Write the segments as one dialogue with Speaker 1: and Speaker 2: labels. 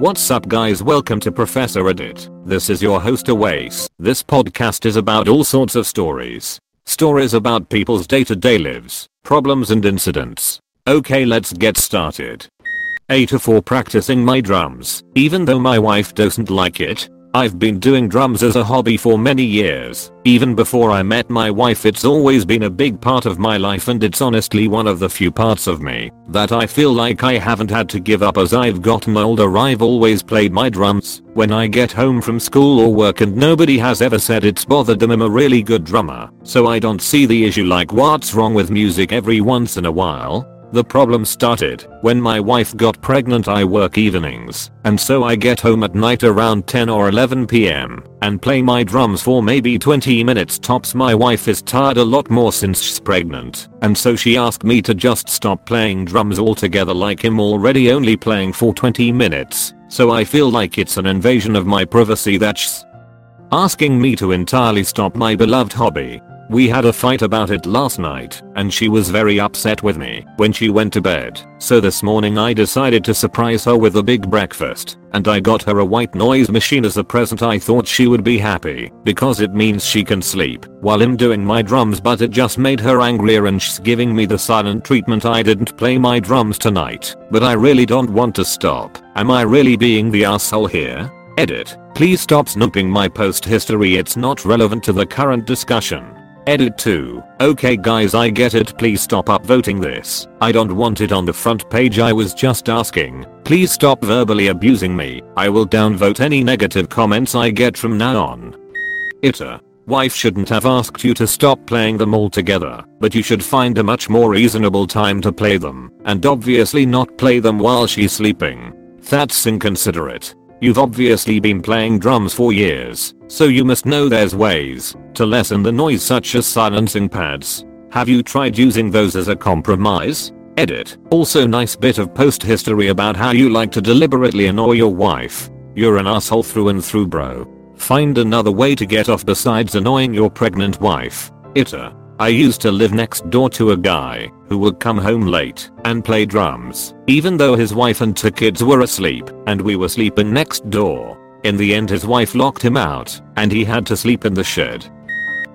Speaker 1: What's up guys welcome to Professor Edit. This is your host Awais. This podcast is about all sorts of stories. Stories about people's day to day lives, problems and incidents. Okay let's get started. AITA for practicing my drums. Even though my wife doesn't like it, I've been doing drums as a hobby for many years. Even before I met my wife it's always been a big part of my life and it's honestly one of the few parts of me that I feel like I haven't had to give up as I've gotten older I've always played my drums. When I get home from school or work and nobody has ever said it's bothered them I'm a really good drummer. So I don't see the issue like what's wrong with music every once in a while the problem started. When my wife got pregnant I work evenings and so I get home at night around 10 or 11 pm and play my drums for maybe 20 minutes. Tops my wife is tired a lot more since she's pregnant and so she asked me to just stop playing drums altogether like I'm already only playing for 20 minutes so I feel like it's an invasion of my privacy. That she's asking me to entirely stop my beloved hobby we had a fight about it last night, and she was very upset with me when she went to bed. So this morning I decided to surprise her with a big breakfast, and I got her a white noise machine as a present I thought she would be happy, because it means she can sleep while I'm doing my drums but it just made her angrier and she's giving me the silent treatment I didn't play my drums tonight, but I really don't want to stop. Am I really being the asshole here? Edit. Please stop snooping my post history it's not relevant to the current discussion. Edit 2. Okay guys I get it please stop upvoting this. I don't want it on the front page I was just asking. Please stop verbally abusing me. I will downvote any negative comments I get from now on. Ita. Wife shouldn't have asked you to stop playing them altogether, but you should find a much more reasonable time to play them, and obviously not play them while she's sleeping. That's inconsiderate. You've obviously been playing drums for years, so you must know there's ways to lessen the noise such as silencing pads. Have you tried using those as a compromise? Edit. Also nice bit of post history about how you like to deliberately annoy your wife. You're an asshole through and through bro. Find another way to get off besides annoying your pregnant wife. Ita. I used to live next door to a guy who would come home late and play drums, even though his wife and two kids were asleep and we were sleeping next door. In the end his wife locked him out and he had to sleep in the shed.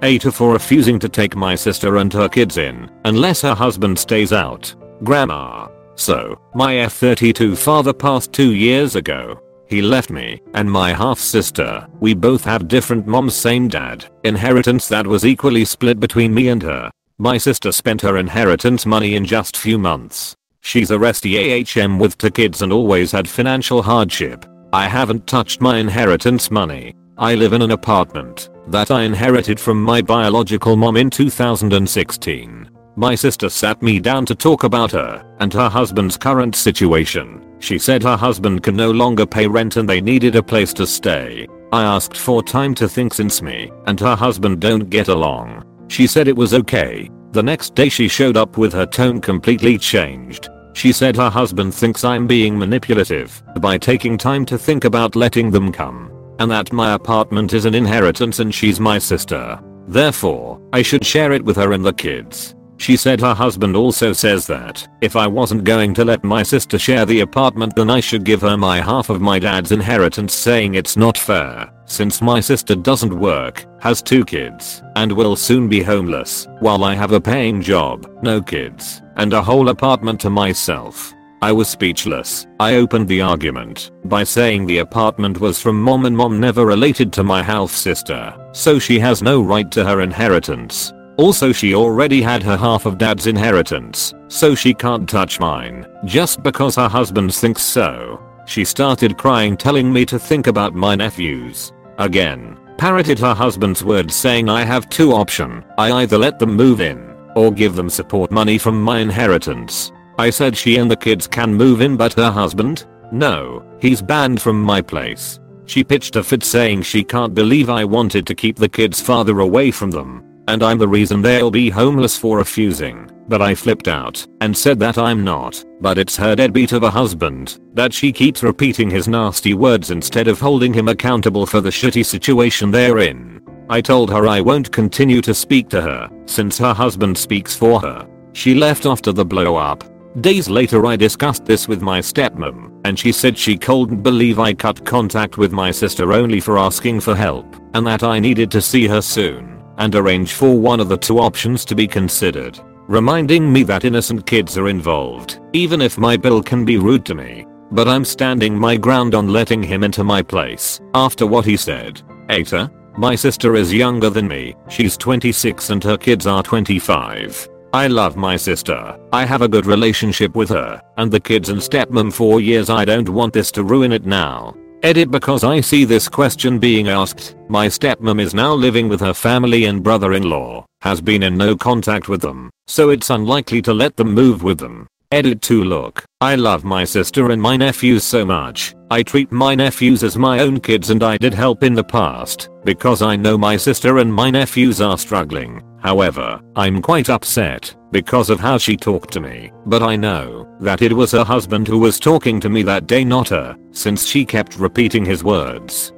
Speaker 1: AITA for refusing to take my sister and her kids in unless her husband stays out. Grandma. So, my F32 father passed 2 years ago he left me and my half sister. We both have different moms same dad. Inheritance that was equally split between me and her. My sister spent her inheritance money in just few months. She's a resty AHM with two kids and always had financial hardship. I haven't touched my inheritance money. I live in an apartment that I inherited from my biological mom in 2016. My sister sat me down to talk about her and her husband's current situation. She said her husband can no longer pay rent and they needed a place to stay. I asked for time to think since me and her husband don't get along. She said it was okay. The next day she showed up with her tone completely changed. She said her husband thinks I'm being manipulative by taking time to think about letting them come. And that my apartment is an inheritance and she's my sister. Therefore, I should share it with her and the kids. She said her husband also says that if I wasn't going to let my sister share the apartment then I should give her my half of my dad's inheritance saying it's not fair since my sister doesn't work, has two kids, and will soon be homeless while I have a paying job, no kids, and a whole apartment to myself. I was speechless. I opened the argument by saying the apartment was from mom and mom never related to my half sister, so she has no right to her inheritance. Also she already had her half of dad's inheritance, so she can't touch mine, just because her husband thinks so. She started crying telling me to think about my nephews. Again, parroted her husband's words saying I have two option, I either let them move in, or give them support money from my inheritance. I said she and the kids can move in but her husband? No, he's banned from my place. She pitched a fit saying she can't believe I wanted to keep the kids farther away from them and I'm the reason they'll be homeless for refusing. But I flipped out and said that I'm not, but it's her deadbeat of a husband, that she keeps repeating his nasty words instead of holding him accountable for the shitty situation they're in. I told her I won't continue to speak to her, since her husband speaks for her. She left after the blow up. Days later I discussed this with my stepmom, and she said she couldn't believe I cut contact with my sister only for asking for help, and that I needed to see her soon, and arrange for one of the two options to be considered. Reminding me that innocent kids are involved, even if my BIL can be rude to me. But I'm standing my ground on letting him into my place, after what he said. Eta? My sister is younger than me, she's 26 and her kids are 25. I love my sister. I have a good relationship with her, and the kids and stepmom for years I don't want this to ruin it now. Edit because I see this question being asked. My stepmom is now living with her family and brother-in-law, has been in no contact with them, so it's unlikely to let them move with them. Edit to look. I love my sister and my nephews so much. I treat my nephews as my own kids and I did help in the past because I know my sister and my nephews are struggling. However, I'm quite upset because of how she talked to me. But I know that it was her husband who was talking to me that day not her since she kept repeating his words.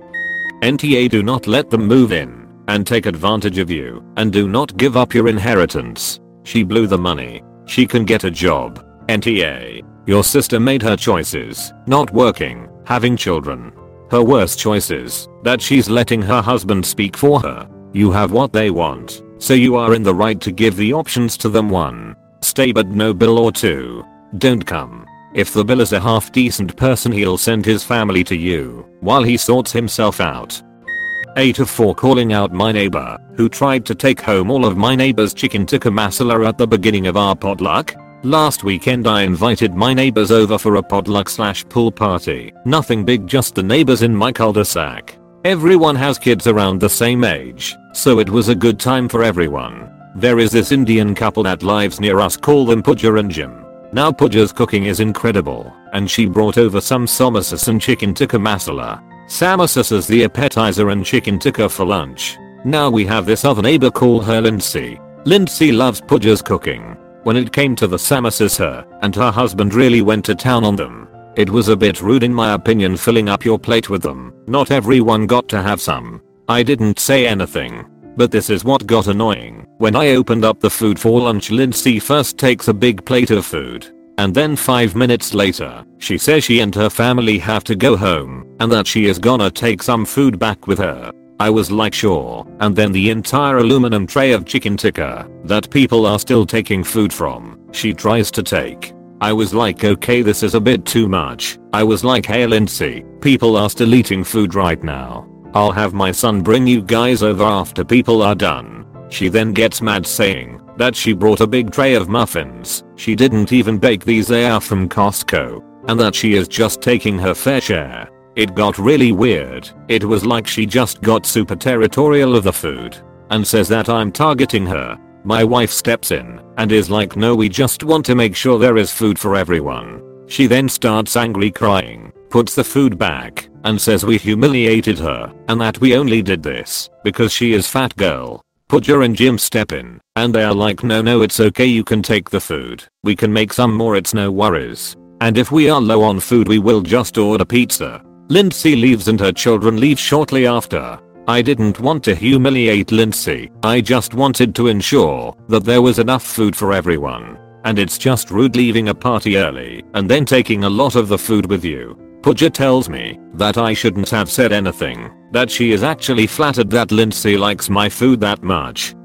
Speaker 1: NTA do not let them move in and take advantage of you and do not give up your inheritance. She blew the money. She can get a job NTA. Your sister made her choices, not working, having children. Her worst choices, that she's letting her husband speak for her. You have what they want, so you are in the right to give the options to them 1. Stay but no BIL or 2. Don't come. If the BIL is a half decent person he'll send his family to you, while he sorts himself out. AITA for calling out my neighbor, who tried to take home all of my neighbor's chicken tikka masala at the beginning of our potluck. Last weekend I invited my neighbors over for a potluck slash pool party. Nothing big just the neighbors in my cul-de-sac. Everyone has kids around the same age, so it was a good time for everyone. There is this Indian couple that lives near us call them Pooja and Jim. Now Pooja's cooking is incredible, and she brought over some samosas and chicken tikka masala. Samosas is the appetizer and chicken tikka for lunch. Now we have this other neighbor call her Lindsay. Lindsay loves Pooja's cooking when it came to the samosas her and her husband really went to town on them. It was a bit rude in my opinion filling up your plate with them. Not everyone got to have some. I didn't say anything. But this is what got annoying. When I opened up the food for lunch Lindsay first takes a big plate of food. And then 5 minutes later, she says she and her family have to go home and that she is gonna take some food back with her. I was like sure, and then the entire aluminum tray of chicken tikka that people are still taking food from, she tries to take. I was like okay this is a bit too much. I was like hey Lindsay, people are still eating food right now. I'll have my son bring you guys over after people are done. She then gets mad saying that she brought a big tray of muffins. She didn't even bake these they are from Costco. And that she is just taking her fair share. It got really weird. It was like she just got super territorial of the food. And says that I'm targeting her. My wife steps in and is like no we just want to make sure there is food for everyone. She then starts angry crying, puts the food back, and says we humiliated her and that we only did this because she is fat girl. Pooja and Jim step in and they are like no no it's okay you can take the food. We can make some more it's no worries. And if we are low on food we will just order pizza. Lindsay leaves and her children leave shortly after. I didn't want to humiliate Lindsay, I just wanted to ensure that there was enough food for everyone. And it's just rude leaving a party early and then taking a lot of the food with you. Pooja tells me that I shouldn't have said anything, that she is actually flattered that Lindsay likes my food that much.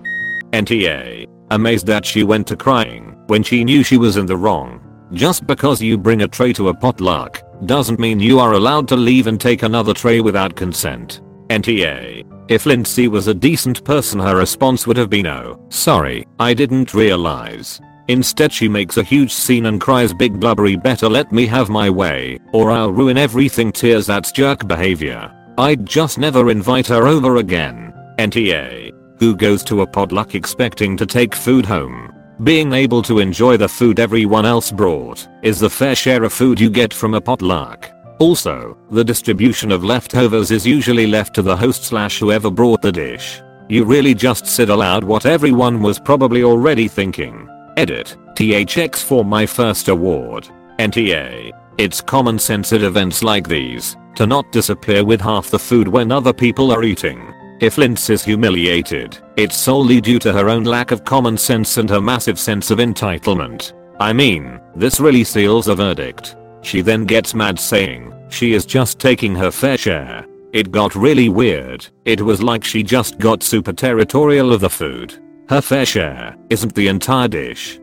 Speaker 1: NTA. Amazed that she went to crying when she knew she was in the wrong. Just because you bring a tray to a potluck doesn't mean you are allowed to leave and take another tray without consent. NTA. If Lindsay was a decent person her response would have been oh, sorry, I didn't realize. Instead she makes a huge scene and cries big blubbery better let me have my way or I'll ruin everything tears that's jerk behavior. I'd just never invite her over again. NTA. Who goes to a potluck expecting to take food home? Being able to enjoy the food everyone else brought is the fair share of food you get from a potluck. Also, the distribution of leftovers is usually left to the host slash whoever brought the dish. You really just said aloud what everyone was probably already thinking. Edit. THX for my first award. NTA. It's common sense at events like these to not disappear with half the food when other people are eating. If Lindsay is humiliated, it's solely due to her own lack of common sense and her massive sense of entitlement. I mean, this really seals a verdict. She then gets mad saying she is just taking her fair share. It got really weird. It was like she just got super territorial of the food. Her fair share isn't the entire dish.